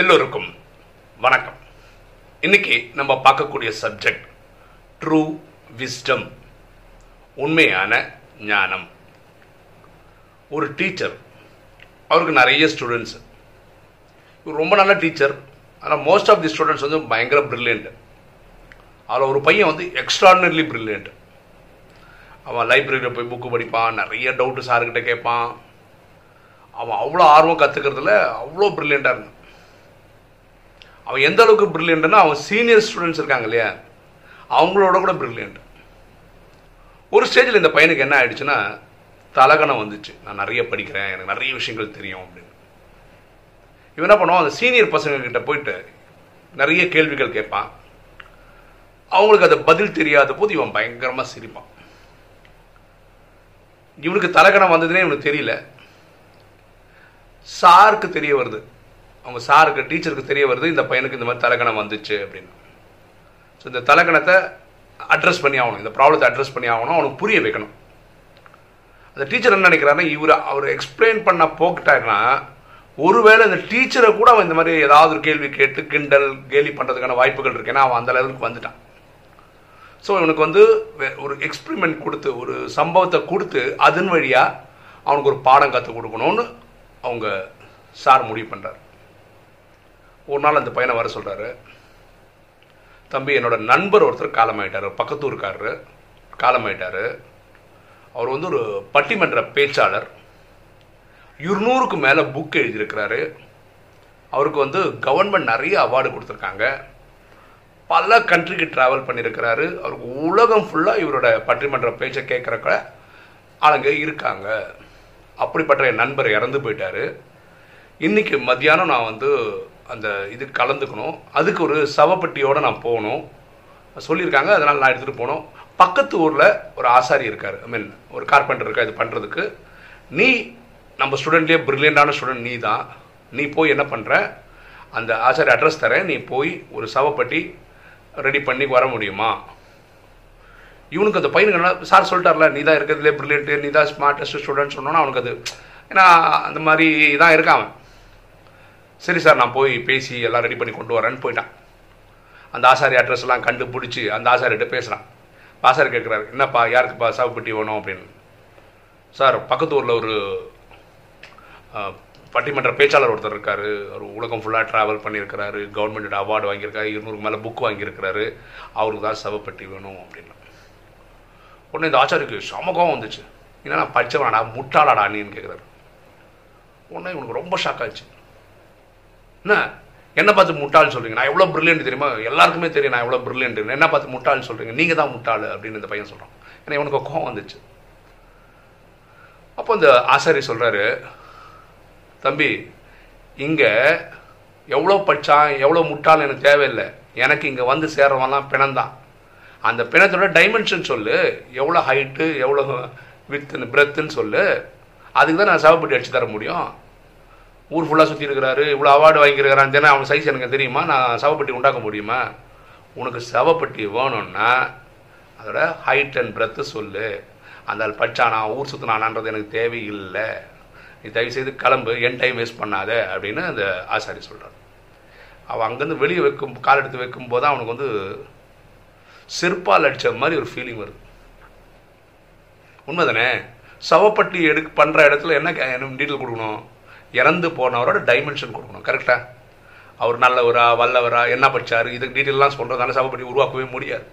எல்லோருக்கும் வணக்கம். இன்னைக்கு நம்ம பார்க்கக்கூடிய சப்ஜெக்ட் ட்ரூ விஸ்டம் உண்மையான ஞானம். ஒரு டீச்சர் அவருக்கு நிறைய ஸ்டூடெண்ட்ஸ் ரொம்ப நல்ல டீச்சர் ஆனால் மோஸ்ட் ஆஃப் தி ஸ்டூடெண்ட்ஸ் வந்து பயங்கர பிரில்லியண்ட் அதில் ஒரு பையன் வந்து எக்ஸ்ட்ராடினரிலி ப்ரில்லியண்ட் அவன் லைப்ரரியில் போய் புக்கு படிப்பான் நிறைய டவுட்டு சாருக்கிட்ட கேட்பான். அவன் அவ்வளோ ஆர்வம் கற்றுக்கிறதுல அவ்வளோ ப்ரில்லியண்ட்டாக இருந்தான். அவன் எந்த அளவுக்கு ப்ரில்லியண்ட்னா அவன் சீனியர் ஸ்டூடெண்ட்ஸ் இருக்காங்க இல்லையா? அவங்களோட கூட ப்ரில்லியண்ட் ஒரு ஸ்டேஜில் இந்த பையனுக்கு என்ன ஆயிடுச்சுன்னா தலகணம் வந்துச்சு. நான் நிறைய படிக்கிறேன் எனக்கு நிறைய விஷயங்கள் தெரியும் அப்படின்னு. இவன் என்ன பண்ணுவான்? அந்த சீனியர் பசங்கக்கிட்ட போயிட்டு நிறைய கேள்விகள் கேட்பான். அவங்களுக்கு அது பதில் தெரியாத போது இவன் பயங்கரமாக சிரிப்பான். இவனுக்கு தலகணம் வந்ததுன்னே இவனுக்கு தெரியல. சாருக்கு தெரிய வருது. அவங்க சாருக்கு டீச்சருக்கு தெரிய வருது இந்த பையனுக்கு இந்த மாதிரி தலகணம் வந்துச்சு அப்படின்னு. ஸோ இந்த தலகணத்தை அட்ரஸ் பண்ணி ஆகணும். இந்த ப்ராப்ளத்தை அட்ரஸ் பண்ணி ஆகணும். அவனுக்கு புரிய வைக்கணும். அந்த டீச்சர் என்ன நினைக்கிறாருன்னா இவர் அவர் எக்ஸ்பிளைன் பண்ண போக்கிட்டாருன்னா ஒருவேளை இந்த டீச்சரை கூட அவன் இந்த மாதிரி ஏதாவது ஒரு கேள்வி கேட்டு கிண்டல் கேலி பண்ணுறதுக்கான வாய்ப்புகள் இருக்கு. ஏன்னா அவன் அந்த லெவலுக்கு வந்துட்டான். ஸோ இவனுக்கு வந்து ஒரு எக்ஸ்பிரிமெண்ட் கொடுத்து ஒரு சம்பவத்தை கொடுத்து அதன் வழியாக அவனுக்கு ஒரு பாடம் கற்றுக் கொடுக்கணும்னு அவங்க சார் முடிவு பண்ணுறாரு ஒரு நாள் அந்த பையனை வர சொல்கிறாரு தம்பி என்னோடய நண்பர் ஒருத்தர் காலமாயிட்டார். பக்கத்தூருக்காரரு காலமாயிட்டார். அவர் வந்து ஒரு பட்டிமன்ற பேச்சாளர். இருநூறுக்கு மேலே புக் எழுதியிருக்கிறாரு. அவருக்கு வந்து கவர்மெண்ட் நிறைய அவார்டு கொடுத்துருக்காங்க. பல கண்ட்ரிக்கு ட்ராவல் பண்ணியிருக்கிறாரு. அவருக்கு உலகம் ஃபுல்லாக இவரோட பட்டிமன்ற பேச்சை கேட்குறக்க ஆளுங்க இருக்காங்க. அப்படிப்பட்ட என் நண்பர் இறந்து போயிட்டாரு. இன்றைக்கி மத்தியானம் நான் வந்து அந்த இது கலந்துக்கணும். அதுக்கு ஒரு சவப்பட்டியோடு நான் போகணும். சொல்லியிருக்காங்க அதனால் நான் எடுத்துகிட்டு போனோம். பக்கத்து ஊரில் ஒரு ஆசாரி இருக்கார். ஐ மீன் ஒரு கார்பெண்டர் இருக்கா இது பண்ணுறதுக்கு நீ நம்ம ஸ்டூடெண்ட்லேயே ப்ரில்லியண்டான ஸ்டூடெண்ட் நீ தான் நீ போய் என்ன பண்ணுற அந்த ஆசாரி அட்ரஸ் தரேன். நீ போய் ஒரு சவப்பட்டி ரெடி பண்ணி வர முடியுமா? இவனுக்கு அந்த பையனுக்கு என்ன சார் சொல்லிட்டார்ல நீ தான் இருக்கிறதுலே ப்ரில்லியன்ட்டு நீ தான் ஸ்மார்ட்டஸ்ட் ஸ்டூடெண்ட் சொன்னோன்னா அவனுக்கு அது ஏன்னா அந்த மாதிரி தான் இருக்கான் அவன். சரி சார் நான் போய் பேசி எல்லாம் ரெடி பண்ணி கொண்டு வரேன்னு போயிட்டான். அந்த ஆசாரி அட்ரஸ் எல்லாம் கண்டுபிடிச்சி அந்த ஆசாரிகிட்ட பேசுகிறான் ஆசாரி கேட்குறாரு என்னப்பா யாருக்குப்பா சாவுப்பட்டி வேணும்? அப்படின்னு. சார் பக்கத்து ஊரில் ஒரு பட்டிமன்ற பேச்சாளர் ஒருத்தர் இருக்கார். அவர் உலகம் ஃபுல்லாக ட்ராவல் பண்ணியிருக்கிறாரு. கவர்மெண்ட்டோட அவார்டு வாங்கியிருக்காரு. இருநூறுக்கு மேலே புக் வாங்கியிருக்கிறாரு. அவருக்கு தான் சவப்பட்டி வேணும் அப்படின்னு. உடனே இந்த ஆச்சாரிக்கு சமகம் வந்துச்சு. ஏன்னா நான் படித்தவனாடா முட்டாளாடா நீன்னு கேட்குறாரு உடனே இவனுக்கு ரொம்ப ஷாக் ஆச்சு. என்ன? என்ன பார்த்து முட்டாள் சொல்றீங்க. நான் எவ்வளோ பிரில்லியன்ட் தெரியுமா? எல்லாருக்குமே தெரியும் நான் எவ்வளோ பிரில்லியன்ட் என்ன பார்த்து முட்டாள் சொல்றீங்க. நீங்க தான் முட்டாள் அப்படின்னு இந்த பையன் சொல்றான். ஏன்னா இவனுக்கு கோவம் வந்துச்சு. அப்போ இந்த ஆசாரி சொல்றாரு தம்பி இங்க எவ்வளோ படித்தான் எவ்வளோ முட்டாள் எனக்கு தேவையில்லை. எனக்கு இங்க வந்து சேர்றவன்லாம் பிணந்தான் அந்த பிணத்தோட டைமென்ஷன் சொல்லு. எவ்வளோ ஹைட்டு எவ்வளோ வித்துன்னு பிரெத்துன்னு சொல்லு. அதுக்கு தான் நான் சவப்பட்டி அடிச்சு தர முடியும். ஊர் ஃபுல்லாக சுற்றி இருக்கிறாரு இவ்வளோ அவார்டு வாங்கியிருக்கிறான் தானே அவன் சைஸ் எனக்கு தெரியுமா? நான் சவப்பட்டி உண்டாக்க முடியுமா? உனக்கு சவப்பட்டி வேணும்னா அதோட ஹைட் அண்ட் பிரெத்து சொல்லு. அந்த ஆள் படிச்சானா ஊர் சுற்றினானான்றது எனக்கு தேவையில்லை. நீ தயவு செய்து கிளம்பு என் டைம் வேஸ்ட் பண்ணாத அப்படின்னு அந்த ஆசாரி சொல்கிறார் அவன் அங்கேருந்து வெளியே வைக்கும் கால் எடுத்து வைக்கும்போது போது அவனுக்கு வந்து செருப்பால் அடித்த மாதிரி ஒரு ஃபீலிங் வருது. உண்மைதானே? சவப்பட்டி எடுக்க பண்ணுற இடத்துல என்ன டீட்டெயில் கொடுக்கணும்? இறந்து போனவரோட டைமென்ஷன் கொடுக்கணும் கரெக்டாக அவர் நல்லவரா வல்லவரா என்ன படித்தார் இதுக்கு டீட்டெயிலாம் சொல்கிறதால சபைப்படி உருவாக்கவே முடியாது.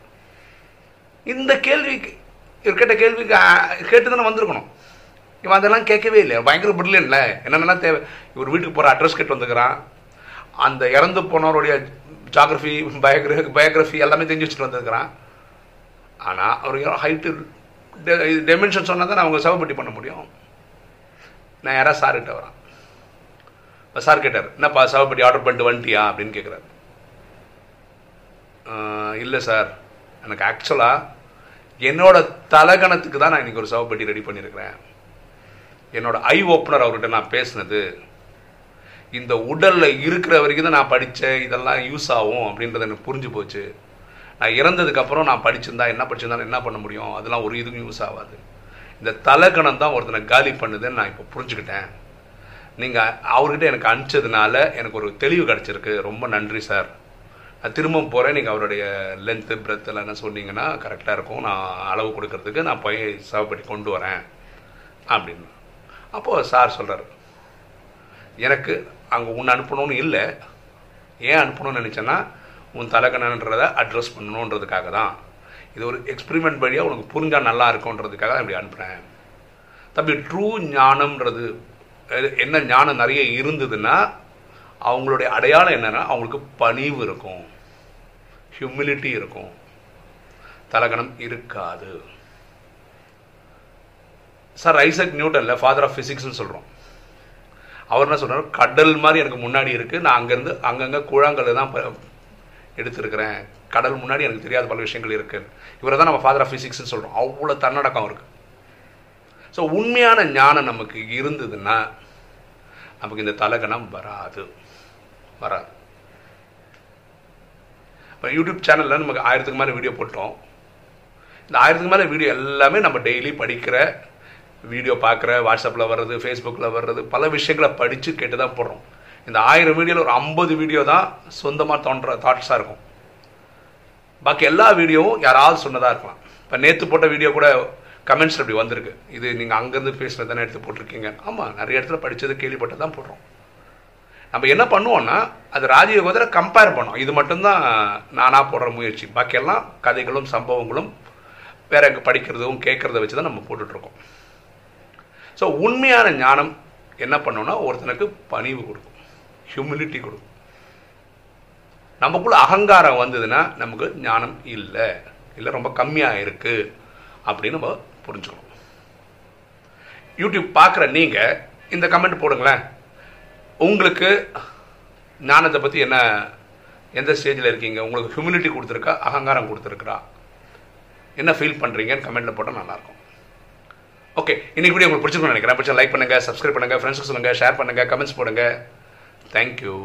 இந்த கேள்விக்கு இவர் கேட்ட கேள்விக்கு கேட்டு தானே வந்திருக்கணும். இவன் அதெல்லாம் கேட்கவே இல்லை பயங்கர பிரில்லியன்ல என்னென்னலாம் தேவை? இவர் வீட்டுக்கு போகிற அட்ரஸ் கேட்டு வந்துக்கிறான். அந்த இறந்து போனவருடைய ஜாகிரஃபி பயோகிர பயோகிராஃபி எல்லாமே தெரிஞ்சு வச்சுட்டு வந்திருக்கிறான். ஆனால் அவர் ஹைட்டு டெமென்ஷன் சொன்னால் தான் அவங்க சவப்பட்டி பண்ண முடியும். நான் யாராவது சார்கிட்ட வரேன். சார் கேட்டார் என்னப்பா சவப்பட்டி ஆர்டர் பண்ணிட்டு வந்துட்டியா? அப்படின்னு கேட்குறாரு இல்லை சார். எனக்கு ஆக்சுவலாக என்னோட தலகணத்துக்கு தான் நான் இன்னைக்கு ஒரு சவப்பட்டி ரெடி பண்ணியிருக்கிறேன் என்னோட ஐ ஓப்பனர் அவர்கிட்ட நான் பேசினது இந்த உடலில் இருக்கிற வரைக்கும் தான் நான் படித்தேன் இதெல்லாம் யூஸ் ஆகும் அப்படின்றது எனக்கு புரிஞ்சு போச்சு. நான் இறந்ததுக்கு அப்புறம் நான் படிச்சிருந்தா என்ன படிச்சிருந்தாலும் என்ன பண்ண முடியும்? அதெல்லாம் ஒரு இதுக்கும் யூஸ் ஆகாது. இந்த தலகணம் தான் ஒருத்தனை காலி பண்ணுதுன்னு நான் இப்போ புரிஞ்சுக்கிட்டேன். நீங்கள் அவர்கிட்ட எனக்கு அனுப்பிச்சதுனால எனக்கு ஒரு தெளிவு கிடச்சிருக்கு. ரொம்ப நன்றி சார். நான் திரும்ப போகிறேன் நீங்கள் அவருடைய லென்த்து பிரெத் எல்லாம் என்ன சொன்னீங்கன்னா கரெக்டாக இருக்கும். நான் அளவு கொடுக்கறதுக்கு நான் போய் சவப்பட்டி கொண்டு வரேன். அப்படின்னு. அப்போது சார் சொல்கிறார் எனக்கு அங்கே உன்னை அனுப்பணும்னு இல்லை. ஏன் அனுப்பணும்னு நினச்சேன்னா உன் தலைக்கணன்றதை அட்ரஸ் பண்ணணுன்றதுக்காக தான். இது ஒரு எக்ஸ்பிரிமெண்ட் வழியாக உனக்கு புரிஞ்சால் நல்லா இருக்கும்ன்றதுக்காக தான் இப்படி அனுப்புகிறேன் தம்பி ட்ரூ ஞானம்ன்றது என்ன ஞானம் நிறைய இருந்ததுன்னா அவங்களுடைய அடையாளம் என்னன்னா அவங்களுக்கு பணிவு இருக்கும். ஹியூமிலிட்டி இருக்கும். தலகணம் இருக்காது. சார் ஐசக் நியூட்டன்ல ஃபாதர் ஆஃப் ஃபிசிக்ஸ்னு சொல்கிறோம் அவர் என்ன சொல்றாரு? கடல் மாதிரி எனக்கு முன்னாடி இருக்கு. நான் அங்கேருந்து அங்கங்கே கூழாங்கல் தான் எடுத்திருக்கிறேன். கடல் முன்னாடி எனக்கு தெரியாத பல விஷயங்கள் இருக்கு. இவரை தான் நம்ம ஃபாதர் ஆஃப் ஃபிசிக்ஸ்னு சொல்கிறோம் அவ்வளோ தன்னடக்கம் இருக்கு ஸோ உண்மையான ஞானம் நமக்கு இருந்ததுன்னா நமக்கு இந்த தலகணம் வராது. வராது. இப்போ யூடியூப் சேனலில் நமக்கு ஆயிரத்துக்கு மேலே வீடியோ போட்டோம். இந்த ஆயிரத்துக்கு மேலே வீடியோ எல்லாமே நம்ம டெய்லி படிக்கிற வீடியோ பார்க்குற வாட்ஸ்அப்பில் வர்றது ஃபேஸ்புக்கில் வர்றது பல விஷயங்களை படித்து கேட்டு தான் போடுறோம். இந்த ஆயிரம் வீடியோவில் ஒரு ஐம்பது வீடியோ தான் சொந்தமாக தோன்ற தாட்ஸாக இருக்கும். பாக்கி எல்லா வீடியோவும் யாராவது சொன்னதாக இருக்கலாம். இப்போ நேற்று போட்ட வீடியோ கூட கமெண்ட்ஸ் அப்படி வந்திருக்கு. இது நீங்கள் அங்கேருந்து பேசுகிறது தானே எடுத்து போட்டிருக்கீங்க. ஆமாம் நிறைய இடத்துல படித்தது கேள்விப்பட்டு தான் போடுறோம். நம்ம என்ன பண்ணுவோம்னா அது ராஜயோகத்தில் கம்பேர் பண்ணோம் இது மட்டும்தான் நானாக போடுற முயற்சி. பாக்கியெல்லாம் கதைகளும் சம்பவங்களும் வேற எங்கே படிக்கிறதும் கேட்குறத வச்சு தான் நம்ம போட்டுட்ருக்கோம். ஸோ உண்மையான ஞானம் என்ன பண்ணோம்னா ஒருத்தனுக்கு பணிவு கொடுக்கும். ஹியூமிலிட்டி கொடுக்கும். நமக்குள்ள அகங்காரம் வந்ததுன்னா நமக்கு ஞானம் இல்லை. இல்லை ரொம்ப கம்மியாக இருக்குது அப்படின்னு நம்ம புரிஞ்சுக்கணும். யூடியூப் பார்க்குற நீங்கள் இந்த கமெண்ட் போடுங்களேன். உங்களுக்கு ஞானத்தை பற்றி என்ன எந்த ஸ்டேஜில் இருக்கீங்க? உங்களுக்கு ஹியூமினிட்டி கொடுத்துருக்கா? அகங்காரம் கொடுத்துருக்குறா? என்ன ஃபீல் பண்ணுறீங்கன்னு கமெண்ட்டில் போட்டால் நல்லாயிருக்கும். ஓகே இன்னைக்கு வீடியோ உங்களுக்கு பிடிச்சிருக்கும்னு நினைக்கிறேன். பிடிச்சா லைக் பண்ணுங்கள் சப்ஸ்கிரைப் பண்ணுங்கள் ஃப்ரெண்ட்ஸுக்கு சொல்லுங்கள் ஷேர் பண்ணுங்கள் கமெண்ட்ஸ் போடுங்க. தேங்க்யூ